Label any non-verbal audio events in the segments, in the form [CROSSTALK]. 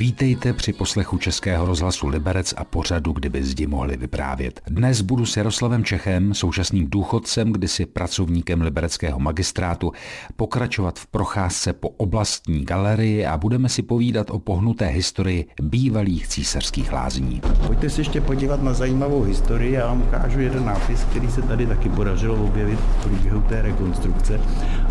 Vítejte při poslechu Českého rozhlasu Liberec a pořadu, kdyby zdi mohli vyprávět. Dnes budu s Jaroslavem Čechem, současným důchodcem, kdysi pracovníkem libereckého magistrátu, pokračovat v procházce po oblastní galerii a budeme si povídat o pohnuté historii bývalých císařských lázní. Pojďte se ještě podívat na zajímavou historii, já vám ukážu jeden nápis, který se tady taky podařilo objevit v průběhu té rekonstrukce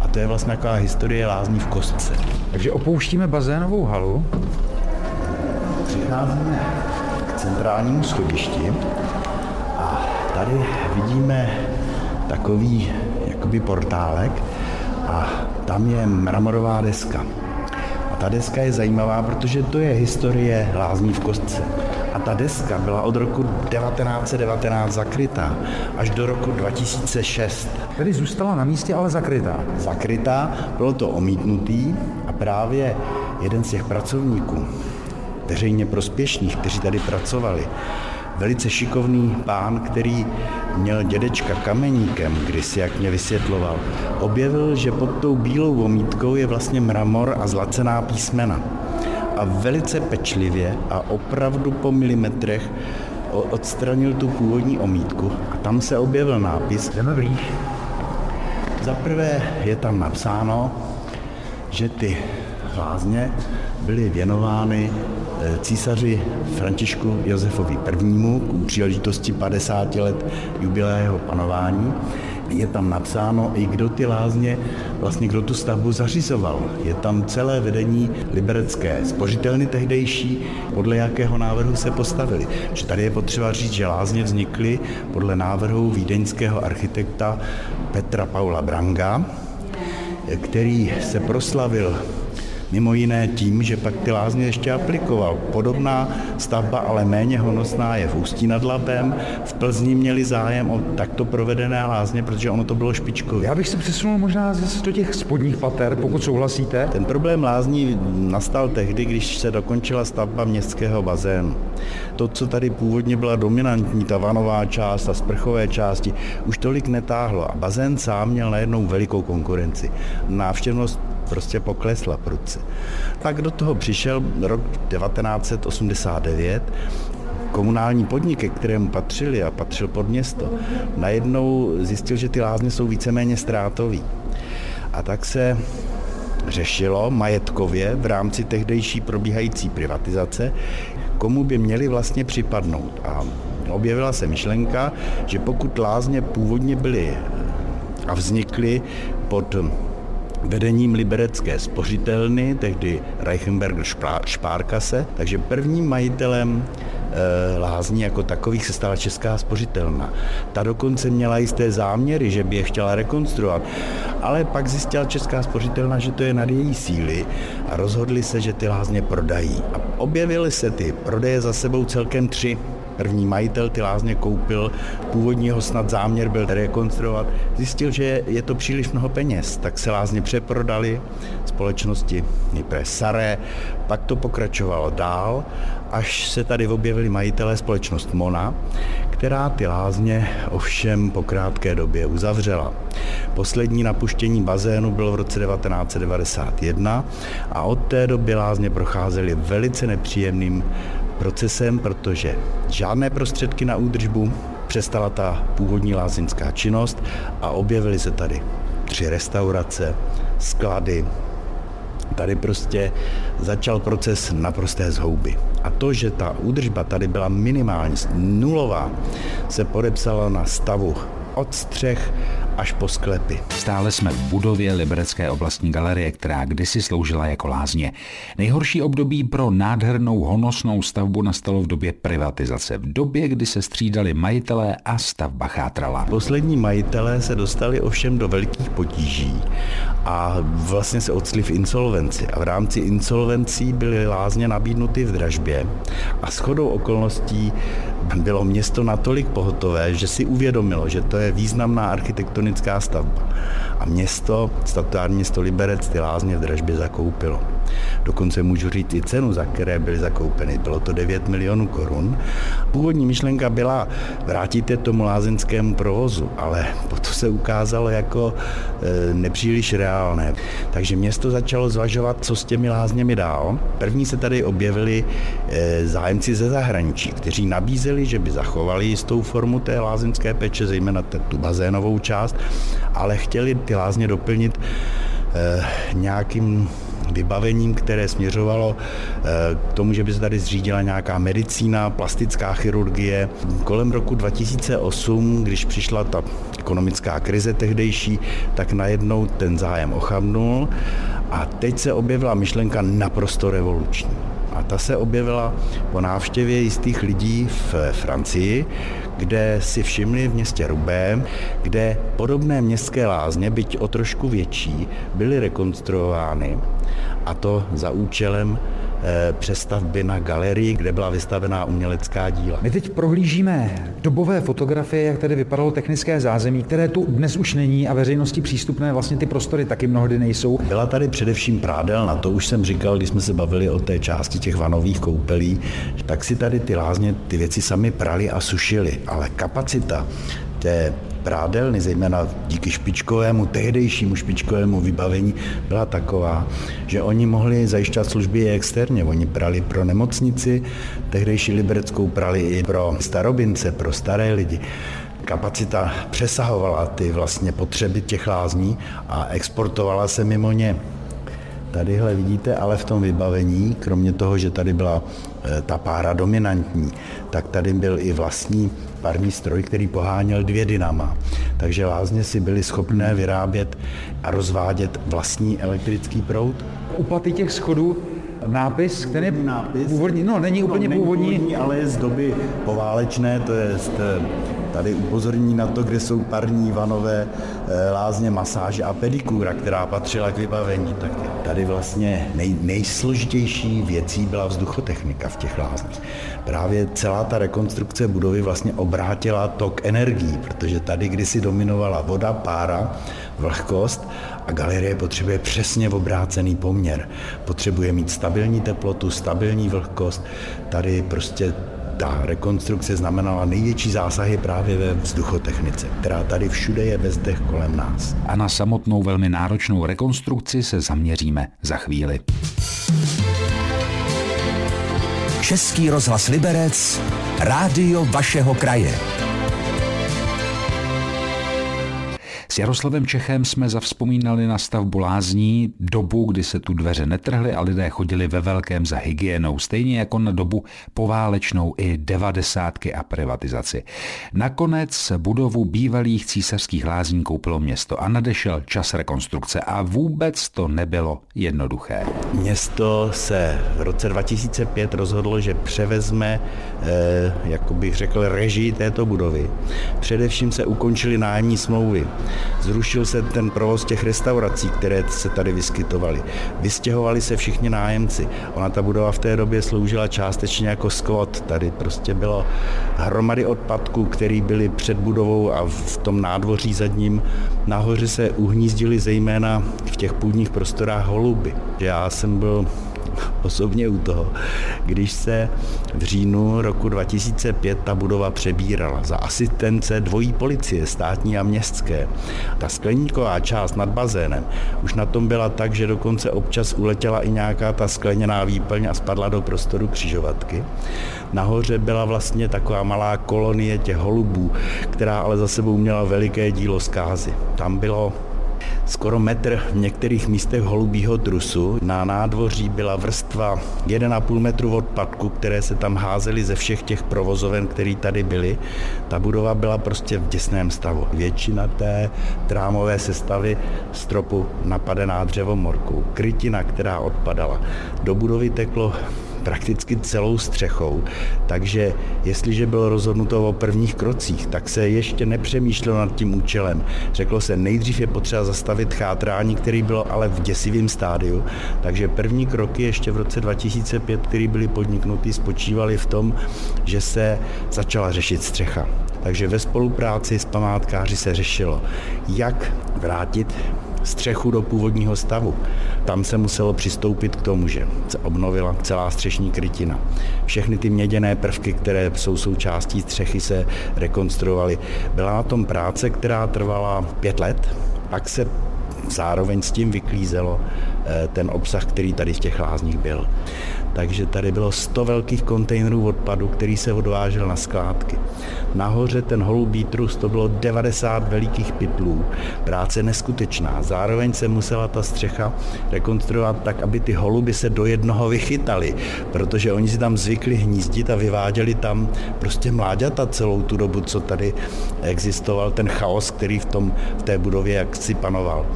a to je vlastně taková historie lázní v kostce. Takže opouštíme bazénovou halu přicházíme k centrálnímu schodišti a tady vidíme takový jakoby portálek a tam je mramorová deska. A ta deska je zajímavá, protože to je historie lázní v kostce. A ta deska byla od roku 1919 zakrytá až do roku 2006. Tedy zůstala na místě, ale zakrytá. Zakrytá, bylo to omítnutý a právě jeden z těch pracovníků, veřejně prospěšných, kteří tady pracovali. Velice šikovný pán, který měl dědečka kameníkem, kdysi, jak mě vysvětloval, objevil, že pod tou bílou omítkou je vlastně mramor a zlacená písmena. A velice pečlivě a opravdu po milimetrech odstranil tu původní omítku a tam se objevil nápis. Jdeme blíž. Za prvé je tam napsáno, že ty lázně byly věnovány eh, císaři Františku Josefovi I. k příležitosti 50 let jubilého panování. Je tam napsáno i kdo ty lázně, vlastně kdo tu stavbu zařizoval. Je tam celé vedení liberecké spořitelny tehdejší, podle jakého návrhu se postavili. Že tady je potřeba říct, že lázně vznikly podle návrhu vídeňského architekta Petra Paula Branga, který se proslavil Mimo jiné tím, že pak ty lázně ještě aplikoval. Podobná stavba, ale méně honosná, je v Ústí nad Labem. V Plzni měli zájem o takto provedené lázně, protože ono to bylo špičkové. Já bych se přesunul možná zase do těch spodních pater, pokud souhlasíte. Ten problém lázní nastal tehdy, když se dokončila stavba městského bazénu. To, co tady původně byla dominantní, ta vanová část a sprchové části, už tolik netáhlo a bazén sám měl najednou velikou konkurenci. Návštěvnost prostě poklesla prudce. Tak do toho přišel rok 1989, komunální podnik, ke kterému patřili a patřil pod město, najednou zjistil, že ty lázně jsou víceméně ztrátový. A tak se řešilo majetkově v rámci tehdejší probíhající privatizace, komu by měli vlastně připadnout. A objevila se myšlenka, že pokud lázně původně byly a vznikly pod vedením liberecké spořitelny, tehdy Reichenberger Špárkase, takže prvním majitelem eh, lázní jako takových se stala Česká spořitelna. Ta dokonce měla jisté záměry, že by je chtěla rekonstruovat, ale pak zjistila Česká spořitelna, že to je nad její síly a rozhodli se, že ty lázně prodají. A objevily se ty prodeje za sebou celkem tři. První majitel ty lázně koupil, původního snad záměr byl rekonstruovat, zjistil, že je to příliš mnoho peněz, tak se lázně přeprodali společnosti nejprve Saré, pak to pokračovalo dál, až se tady objevili majitelé společnost Mona, která ty lázně ovšem po krátké době uzavřela. Poslední napuštění bazénu bylo v roce 1991 a od té doby lázně procházely velice nepříjemným procesem, protože žádné prostředky na údržbu, přestala ta původní lázeňská činnost a objevily se tady tři restaurace, sklady. Tady prostě začal proces naprosté zhouby. A to, že ta údržba tady byla minimálně nulová, se podepsalo na stavu od střech až po sklepy. Stále jsme v budově Liberecké oblastní galerie, která kdysi sloužila jako lázně. Nejhorší období pro nádhernou honosnou stavbu nastalo v době privatizace, v době, kdy se střídali majitelé a stavba chátrala. Poslední majitelé se dostali ovšem do velkých potíží a vlastně se odstli v insolvenci. A v rámci insolvencí byly lázně nabídnuty v dražbě a shodou okolností bylo město natolik pohotové, že si uvědomilo, že to je významná architektonická stavba. A město, statuární město Liberec, ty lázně v dražbě zakoupilo. Dokonce můžu říct i cenu, za které byly zakoupeny. Bylo to 9 milionů korun. Původní myšlenka byla vrátit je tomu lázeňskému provozu, ale to se ukázalo jako e, nepříliš reálné. Takže město začalo zvažovat, co s těmi lázněmi dál. První se tady objevili e, zájemci ze zahraničí, kteří nabízeli, že by zachovali jistou formu té lázeňské peče, zejména tu bazénovou část, ale chtěli ty lázně doplnit e, nějakým vybavením, které směřovalo eh, k tomu, že by se tady zřídila nějaká medicína, plastická chirurgie. Kolem roku 2008, když přišla ta ekonomická krize tehdejší, tak najednou ten zájem ochabnul a teď se objevila myšlenka naprosto revoluční. A ta se objevila po návštěvě jistých lidí v Francii, kde si všimli v městě Rubé, kde podobné městské lázně, byť o trošku větší, byly rekonstruovány. A to za účelem přestavby na galerii, kde byla vystavená umělecká díla. My teď prohlížíme dobové fotografie, jak tady vypadalo technické zázemí, které tu dnes už není a veřejnosti přístupné vlastně ty prostory taky mnohdy nejsou. Byla tady především prádel, na to už jsem říkal, když jsme se bavili o té části těch vanových koupelí, tak si tady ty lázně ty věci sami prali a sušili, ale kapacita té prádelny, zejména díky špičkovému, tehdejšímu špičkovému vybavení, byla taková, že oni mohli zajišťovat služby i externě. Oni prali pro nemocnici, tehdejší libereckou prali i pro starobince, pro staré lidi kapacita přesahovala ty vlastně potřeby těch lázní a exportovala se mimo ně. Tadyhle vidíte, ale v tom vybavení, kromě toho, že tady byla ta pára dominantní, tak tady byl i vlastní parní stroj, který poháněl dvě dynama. Takže lázně si byly schopné vyrábět a rozvádět vlastní elektrický proud. U paty těch schodů nápis, který je nápis, původní, no není úplně no, původní. původní. ale je z doby poválečné, to je tady upozorní na to, kde jsou parní vanové eh, lázně masáže a pedikura, která patřila k vybavení. Tak tady vlastně nej, nejsložitější věcí byla vzduchotechnika v těch lázních. Právě celá ta rekonstrukce budovy vlastně obrátila tok energií, protože tady kdysi dominovala voda, pára, vlhkost a galerie potřebuje přesně obrácený poměr. Potřebuje mít stabilní teplotu, stabilní vlhkost. Tady prostě ta rekonstrukce znamenala největší zásahy právě ve vzduchotechnice, která tady všude je ve zdech kolem nás. A na samotnou velmi náročnou rekonstrukci se zaměříme za chvíli. Český rozhlas Liberec, rádio vašeho kraje. Jaroslavem Čechem jsme zavzpomínali na stavbu lázní, dobu, kdy se tu dveře netrhly a lidé chodili ve velkém za hygienou, stejně jako na dobu poválečnou i devadesátky a privatizaci. Nakonec budovu bývalých císařských lázní koupilo město a nadešel čas rekonstrukce a vůbec to nebylo jednoduché. Město se v roce 2005 rozhodlo, že převezme, eh, jak bych řekl, režii této budovy. Především se ukončily nájemní smlouvy. Zrušil se ten provoz těch restaurací, které se tady vyskytovaly. Vystěhovali se všichni nájemci. Ona ta budova v té době sloužila částečně jako skvot. Tady prostě bylo hromady odpadků, které byly před budovou a v tom nádvoří zadním. Nahoře se uhnízdili zejména v těch půdních prostorách holuby. Já jsem byl [LAUGHS] osobně u toho, když se v říjnu roku 2005 ta budova přebírala za asistence dvojí policie, státní a městské. Ta skleníková část nad bazénem už na tom byla tak, že dokonce občas uletěla i nějaká ta skleněná výplň a spadla do prostoru křižovatky. Nahoře byla vlastně taková malá kolonie těch holubů, která ale za sebou měla veliké dílo zkázy. Tam bylo skoro metr v některých místech holubího trusu. Na nádvoří byla vrstva 1,5 metru odpadku, které se tam házely ze všech těch provozoven, které tady byly. Ta budova byla prostě v děsném stavu. Většina té trámové sestavy stropu napadená dřevomorkou. Krytina, která odpadala. Do budovy teklo prakticky celou střechou. Takže jestliže bylo rozhodnuto o prvních krocích, tak se ještě nepřemýšlelo nad tím účelem. Řeklo se, nejdřív je potřeba zastavit chátrání, který bylo ale v děsivém stádiu. Takže první kroky ještě v roce 2005, které byly podniknuty, spočívaly v tom, že se začala řešit střecha. Takže ve spolupráci s památkáři se řešilo, jak vrátit střechu do původního stavu. Tam se muselo přistoupit k tomu, že se obnovila celá střešní krytina. Všechny ty měděné prvky, které jsou součástí střechy, se rekonstruovaly. Byla na tom práce, která trvala pět let, pak se zároveň s tím vyklízelo eh, ten obsah, který tady v těch lázních byl. Takže tady bylo 100 velkých kontejnerů odpadu, který se odvážel na skládky. Nahoře ten holubý trus, to bylo 90 velikých pytlů. Práce neskutečná. Zároveň se musela ta střecha rekonstruovat tak, aby ty holuby se do jednoho vychytali, protože oni si tam zvykli hnízdit a vyváděli tam prostě mláďata celou tu dobu, co tady existoval ten chaos, který v, tom, v té budově jaksi panoval.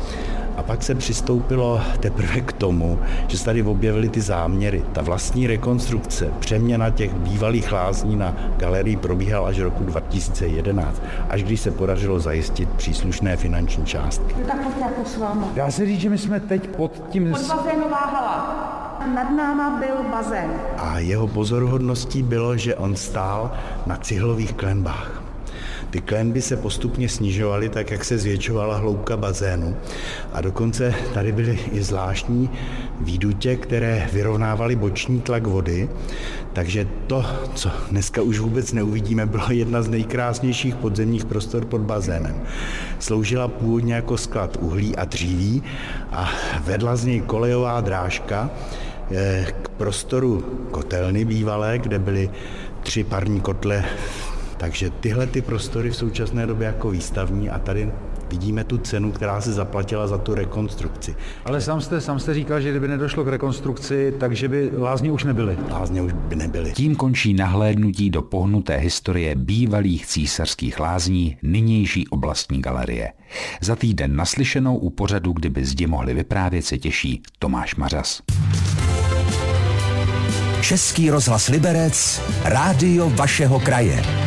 A pak se přistoupilo teprve k tomu, že se tady objevily ty záměry. Ta vlastní rekonstrukce, přeměna těch bývalých lázní na galerii probíhala až roku 2011, až když se podařilo zajistit příslušné finanční částky. Tak pojďte jako s vámi. Dá se říct, že my jsme teď pod tím... Pod bazénová hala. Nad náma byl bazén. A jeho pozoruhodností bylo, že on stál na cihlových klenbách. Ty klenby se postupně snižovaly, tak jak se zvětšovala hloubka bazénu. A dokonce tady byly i zvláštní výdutě, které vyrovnávaly boční tlak vody. Takže to, co dneska už vůbec neuvidíme, bylo jedna z nejkrásnějších podzemních prostor pod bazénem. Sloužila původně jako sklad uhlí a dříví a vedla z něj kolejová drážka eh, k prostoru kotelny bývalé, kde byly tři parní kotle takže tyhle ty prostory v současné době jako výstavní a tady vidíme tu cenu, která se zaplatila za tu rekonstrukci. Ale sám jste, sám jste říkal, že kdyby nedošlo k rekonstrukci, takže by lázně už nebyly. Lázně už by nebyly. Tím končí nahlédnutí do pohnuté historie bývalých císařských lázní, nynější oblastní galerie. Za týden naslyšenou u pořadu, kdyby zdi mohli vyprávět, se těší Tomáš Mařas. Český rozhlas Liberec, rádio vašeho kraje.